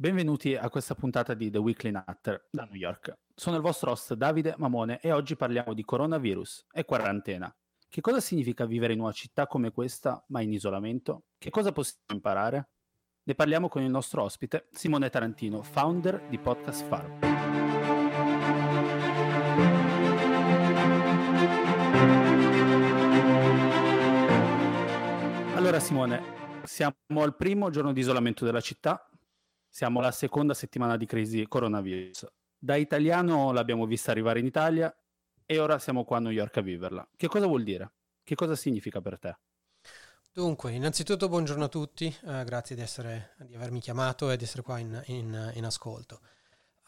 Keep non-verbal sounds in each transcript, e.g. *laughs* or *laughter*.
Benvenuti a questa puntata di The Weekly Nutter da New York. Sono il vostro host Davide Mamone e oggi parliamo di coronavirus e quarantena. Che cosa significa vivere in una città come questa, ma in isolamento? Che cosa possiamo imparare? Ne parliamo con il nostro ospite, Simone Tarantino, founder di Podcast Farm. Allora Simone, siamo al primo giorno di isolamento della città, siamo alla seconda settimana di crisi coronavirus. Da italiano l'abbiamo vista arrivare in Italia e ora siamo qua a New York a viverla. Che cosa vuol dire? Che cosa significa per te? Dunque, innanzitutto buongiorno a tutti, uh, grazie di, essere, di, avermi chiamato e di essere qua in, in, in ascolto.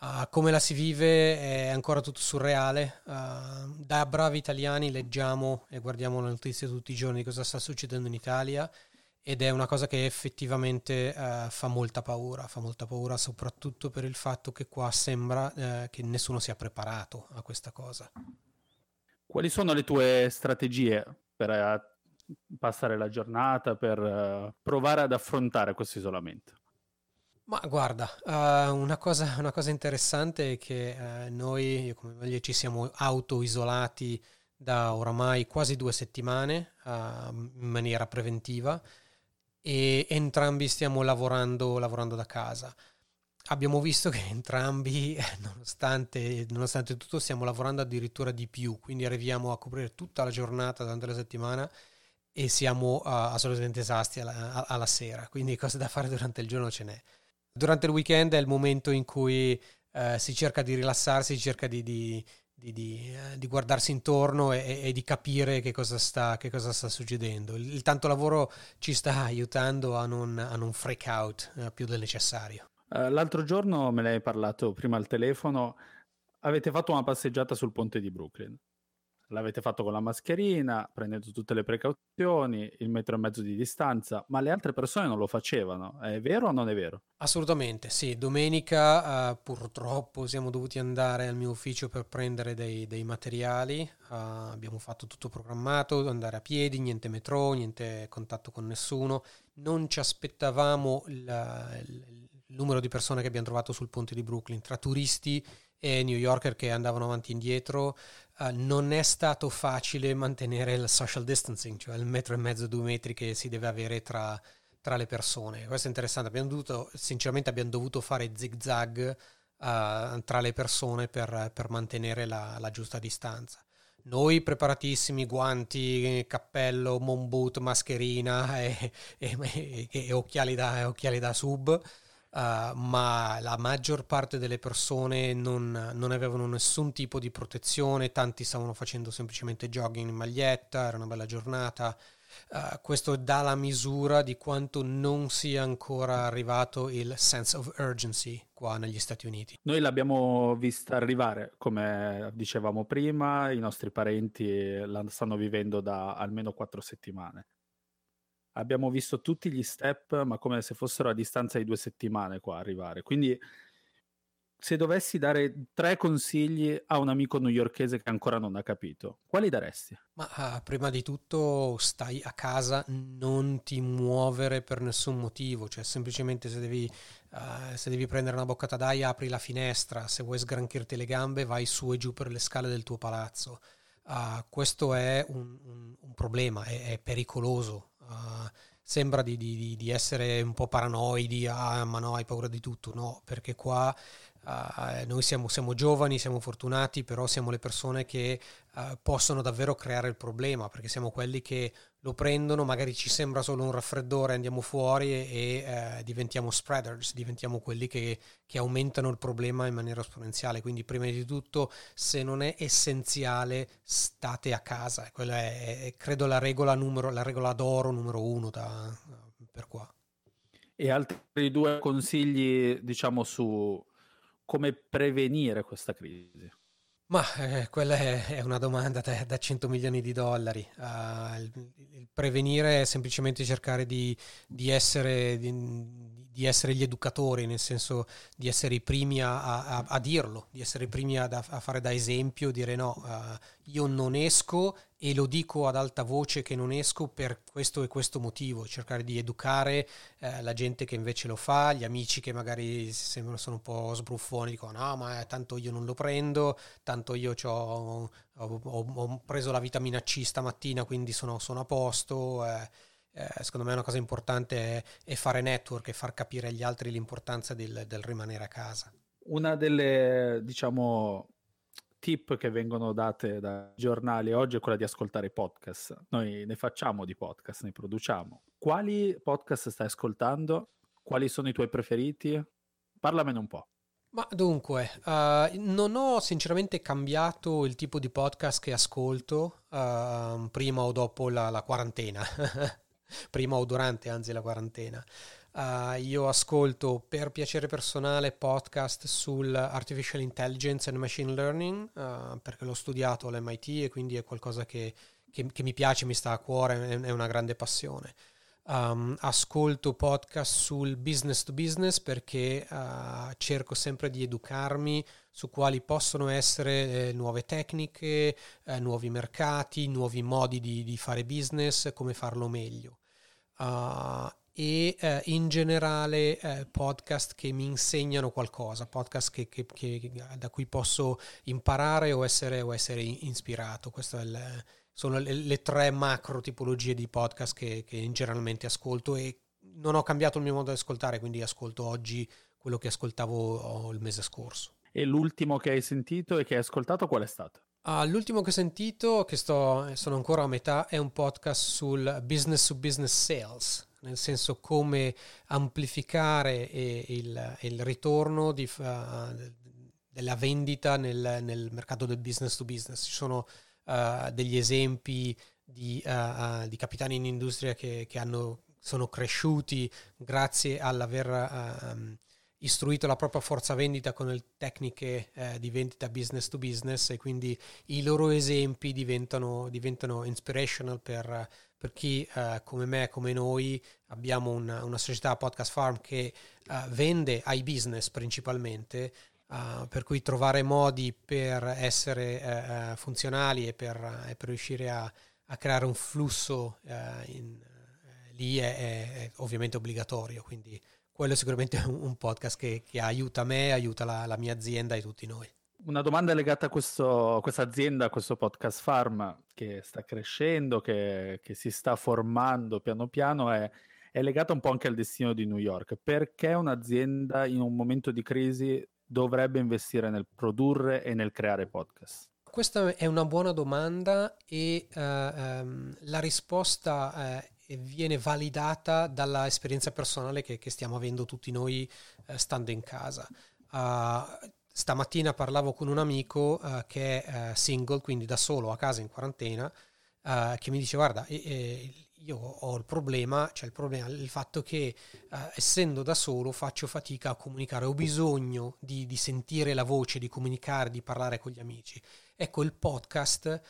Uh, come la si vive è ancora tutto surreale. Uh, da bravi italiani leggiamo e guardiamo le notizie tutti i giorni di cosa sta succedendo in Italia ed è una cosa che effettivamente uh, fa molta paura, fa molta paura soprattutto per il fatto che qua sembra uh, che nessuno sia preparato a questa cosa. Quali sono le tue strategie per uh, passare la giornata, per provare ad affrontare questo isolamento? Ma guarda, una cosa, una, cosa, interessante è che noi, io come moglie, ci siamo auto-isolati da oramai quasi due settimane in maniera preventiva e entrambi stiamo lavorando, lavorando da casa. Abbiamo visto che entrambi, nonostante, nonostante, tutto, stiamo lavorando addirittura di più, quindi arriviamo a coprire tutta la giornata durante la settimana e siamo uh, assolutamente esasti alla, alla, sera, quindi cose da fare durante il giorno ce n'è. Durante il weekend è il momento in cui uh, si cerca di rilassarsi, si cerca di, di di, di, eh, di, guardarsi intorno e, e, di capire che cosa sta, che cosa sta succedendo. Il, il, tanto lavoro ci sta aiutando a non, a non freak out eh, più del necessario. Uh, l'altro giorno me ne hai parlato prima al telefono, avete fatto una passeggiata sul ponte di Brooklyn l'avete fatto con la mascherina, prendendo tutte le precauzioni, il metro e mezzo di distanza, ma le altre persone non lo facevano. È vero o non è vero? Assolutamente, sì. Domenica uh, purtroppo siamo dovuti andare al mio ufficio per prendere dei, dei materiali. Uh, abbiamo fatto tutto programmato, andare a piedi, niente metro, niente contatto con nessuno. Non ci aspettavamo il, il numero di persone che abbiamo trovato sul ponte di Brooklyn, tra turisti e New Yorker che andavano avanti e indietro, uh, non è stato facile mantenere il social distancing, cioè il metro e mezzo, due metri che si deve avere tra, tra le persone. Questo è interessante, abbiamo dovuto, sinceramente abbiamo dovuto fare zig zag uh, tra le persone per, per mantenere la, la, giusta distanza. Noi preparatissimi, guanti, cappello, moon boot, mascherina *laughs* e, e, e, e occhiali, da, occhiali da sub, Uh, ma la maggior parte delle persone non, non, avevano nessun tipo di protezione, tanti stavano facendo semplicemente jogging in maglietta, era una bella giornata. Uh, questo dà la misura di quanto non sia ancora arrivato il sense of urgency qua negli Stati Uniti. Noi l'abbiamo vista arrivare, come dicevamo prima, i nostri parenti la stanno vivendo da almeno quattro settimane abbiamo visto tutti gli step, ma come se fossero a distanza di due settimane qua arrivare. Quindi, se dovessi dare tre consigli a un amico newyorkese che ancora non ha capito, quali daresti? Ma uh, prima di tutto stai a casa, non ti muovere per nessun motivo, cioè semplicemente se devi, uh, se devi prendere una boccata d'aria apri la finestra, se vuoi sgranchirti le gambe vai su e giù per le scale del tuo palazzo. Uh, questo è un, un, un problema, è, è pericoloso sembra di, di, di, essere un po' paranoidi, ah ma no hai paura di tutto, no, perché qua Uh, noi siamo, siamo, giovani, siamo fortunati, però siamo le persone che uh, possono davvero creare il problema, perché siamo quelli che lo prendono, magari ci sembra solo un raffreddore, andiamo fuori e, e uh, diventiamo spreaders, diventiamo quelli che, che, aumentano il problema in maniera esponenziale. Quindi prima di tutto, se non è essenziale, state a casa. Quella è, è credo, la regola, numero, la regola d'oro numero uno da, per qua. E altri due consigli, diciamo, su come prevenire questa crisi? Ma eh, quella è, una domanda da, da, 100 milioni di dollari. Uh, il, il, prevenire è semplicemente cercare di, di essere, di, di, essere gli educatori, nel senso di essere i primi a, a, a dirlo, di essere i primi a, a, fare da esempio, dire no, uh, io non esco e lo dico ad alta voce che non esco per questo e questo motivo, cercare di educare eh, la gente che invece lo fa, gli amici che magari sembrano sono un po' sbruffoni, dicono no ma eh, tanto io non lo prendo, tanto io ho, ho, ho, preso la vitamina C stamattina quindi sono, sono a posto. Eh, eh, secondo me una cosa importante è, è, fare network e far capire agli altri l'importanza del, del rimanere a casa. Una delle, diciamo, tip che vengono date dai giornali oggi è quella di ascoltare i podcast. Noi ne facciamo di podcast, ne produciamo. Quali podcast stai ascoltando? Quali sono i tuoi preferiti? Parlamene un po'. Ma dunque, uh, non ho sinceramente cambiato il tipo di podcast che ascolto uh, prima o dopo la, la quarantena, *laughs* prima o durante anzi la quarantena. Uh, io ascolto per piacere personale podcast sul artificial intelligence and machine learning uh, perché l'ho studiato all'MIT e quindi è qualcosa che, che, che mi piace, mi sta a cuore, è, è una grande passione. Um, ascolto podcast sul business to business perché uh, cerco sempre di educarmi su quali possono essere eh, nuove tecniche, eh, nuovi mercati, nuovi modi di, di, fare business, come farlo meglio. Uh, e eh, in generale eh, podcast che mi insegnano qualcosa, podcast che, che, che, da cui posso imparare o essere, o essere ispirato. Queste sono le, le, tre macro tipologie di podcast che, che generalmente ascolto e non ho cambiato il mio modo di ascoltare, quindi ascolto oggi quello che ascoltavo oh, il mese scorso. E l'ultimo che hai sentito e che hai ascoltato qual è stato? Uh, l'ultimo che ho sentito, che sto, sono ancora a metà, è un podcast sul business to business sales, nel senso come amplificare il, il ritorno di, uh, della vendita nel, nel, mercato del business to business. Ci sono uh, degli esempi di, di, capitani in industria che, che hanno, sono cresciuti grazie all'aver um, istruito la propria forza vendita con le tecniche eh, di vendita business to business e quindi i loro esempi diventano, diventano inspirational per per chi eh, come me, come noi, abbiamo una, una società podcast farm che uh, vende ai business principalmente, uh, per cui trovare modi per essere uh, funzionali e per, e per, riuscire a, a creare un flusso in, lì è, è, è, ovviamente obbligatorio, quindi quello è sicuramente un, podcast che, che, aiuta me, aiuta la, la mia azienda e tutti noi una domanda legata a, questo, a questa azienda, a questo podcast farm che sta crescendo, che, che si sta formando piano piano, è, è, legata un po' anche al destino di New York. Perché un'azienda in un momento di crisi dovrebbe investire nel produrre e nel creare podcast? Questa è una buona domanda e uh, um, la risposta uh, viene validata dalla esperienza personale che, che stiamo avendo tutti noi uh, stando in casa. Uh, stamattina parlavo con un amico uh, che è uh, single, quindi da solo a casa in quarantena, uh, che mi dice guarda, eh, eh, io ho il problema, cioè il problema, il fatto che essendo da solo faccio fatica a comunicare, ho bisogno di, di, sentire la voce, di comunicare, di parlare con gli amici. Ecco, il podcast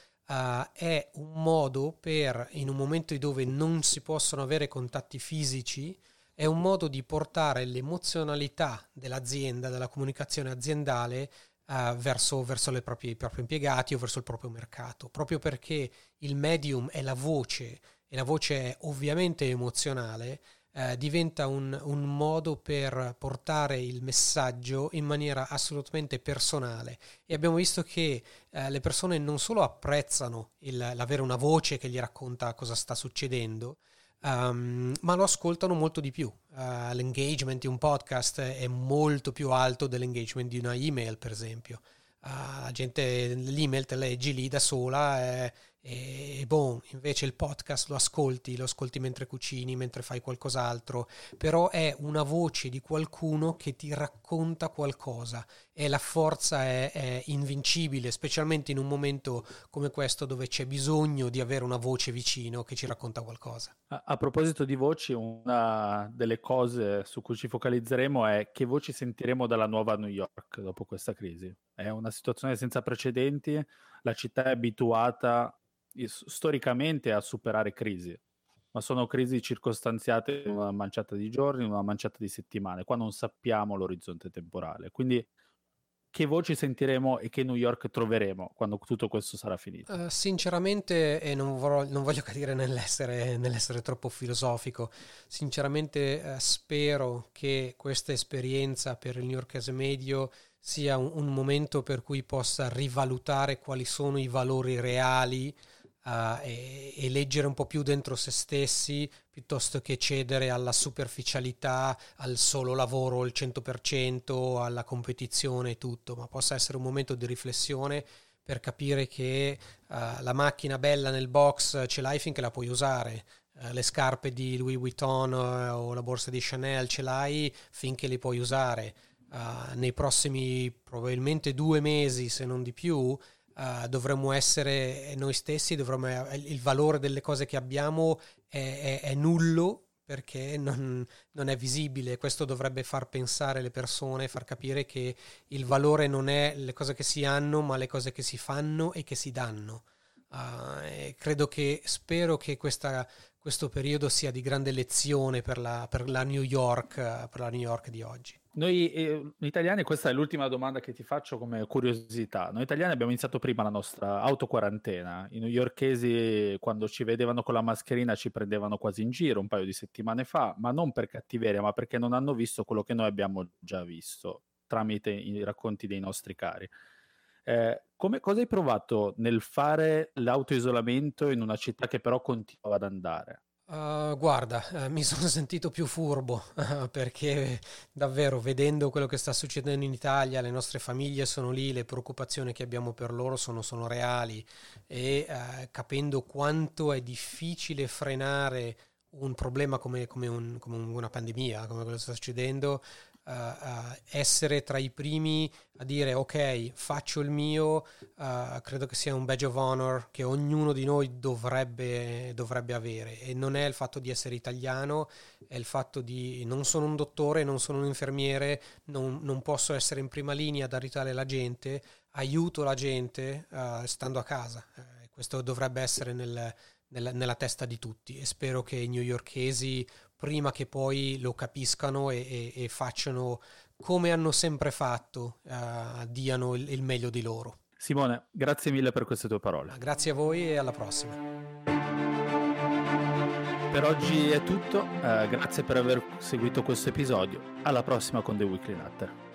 è un modo per, in un momento dove non si possono avere contatti fisici, è un modo di portare l'emozionalità dell'azienda, della comunicazione aziendale uh, verso, verso proprie, i propri impiegati o verso il proprio mercato, proprio perché il medium è la voce e la voce è ovviamente emozionale, uh, diventa un, un, modo per portare il messaggio in maniera assolutamente personale e abbiamo visto che uh, le persone non solo apprezzano il, l'avere una voce che gli racconta cosa sta succedendo, Um, ma lo ascoltano molto di più. Uh, l'engagement di un podcast è molto più alto dell'engagement di una email, per esempio. Uh, la gente l'email te leggi lì da sola, è, e boh, invece il podcast lo ascolti, lo ascolti mentre cucini, mentre fai qualcos'altro, però è una voce di qualcuno che ti racconta qualcosa e la forza è, è invincibile, specialmente in un momento come questo dove c'è bisogno di avere una voce vicino che ci racconta qualcosa. A, a proposito di voci, una delle cose su cui ci focalizzeremo è che voci sentiremo dalla nuova New York dopo questa crisi. È una situazione senza precedenti, la città è abituata storicamente a superare crisi. ma sono crisi circostanziate in una manciata di giorni, in una manciata di settimane, qua non sappiamo l'orizzonte temporale. Quindi che voci sentiremo e che New York troveremo quando tutto questo sarà finito? Uh, sinceramente, e non, vorrò, non, voglio cadere nell'essere, nell'essere troppo filosofico, sinceramente uh, spero che questa esperienza per il New Yorkese medio sia un, un momento per cui possa rivalutare quali sono i valori reali uh, e, e, leggere un po' più dentro se stessi piuttosto che cedere alla superficialità, al solo lavoro al 100%, alla competizione e tutto, ma possa essere un momento di riflessione per capire che uh, la macchina bella nel box ce l'hai finché la puoi usare. Uh, le scarpe di Louis Vuitton uh, o la borsa di Chanel ce l'hai finché le puoi usare. nei prossimi probabilmente due mesi, se non di più, Uh, dovremmo essere noi stessi, dovremmo, il valore delle cose che abbiamo è, è, è nullo perché non, non, è visibile. Questo dovrebbe far pensare le persone, far capire che il valore non è le cose che si hanno, ma le cose che si fanno e che si danno. Uh, credo che, spero che questa, questo periodo sia di grande lezione per la, per la, New, York, per la New York di oggi. Noi eh, italiani, questa è l'ultima domanda che ti faccio come curiosità. Noi italiani abbiamo iniziato prima la nostra autoquarantena. I newyorkesi, quando ci vedevano con la mascherina, ci prendevano quasi in giro un paio di settimane fa, ma non per cattiveria, ma perché non hanno visto quello che noi abbiamo già visto tramite i racconti dei nostri cari. Eh, come, cosa hai provato nel fare l'autoisolamento in una città che però continuava ad andare? Uh, guarda, uh, mi *laughs* sono sentito più furbo uh, *laughs* perché davvero vedendo quello che sta succedendo in Italia, le nostre famiglie sono lì, le preoccupazioni che abbiamo per loro sono, sono reali e capendo quanto è difficile frenare un problema come, come, un, come una pandemia, come quello che sta succedendo, uh, essere tra i primi a dire ok, faccio il mio, uh, credo che sia un badge of honor che ognuno di noi dovrebbe, dovrebbe, avere e non è il fatto di essere italiano, è il fatto di non sono un dottore, non sono un infermiere, non, non posso essere in prima linea ad aiutare la gente, aiuto la gente uh, stando a casa. questo dovrebbe essere nel, nella, nella, testa di tutti e spero che i newyorkesi prima che poi lo capiscano e, e, e facciano come hanno sempre fatto, uh, diano il, il meglio di loro. Simone, grazie mille per queste tue parole. Grazie a voi e alla prossima. Per oggi è tutto, uh, grazie per aver seguito questo episodio. Alla prossima con The Weekly Nutter.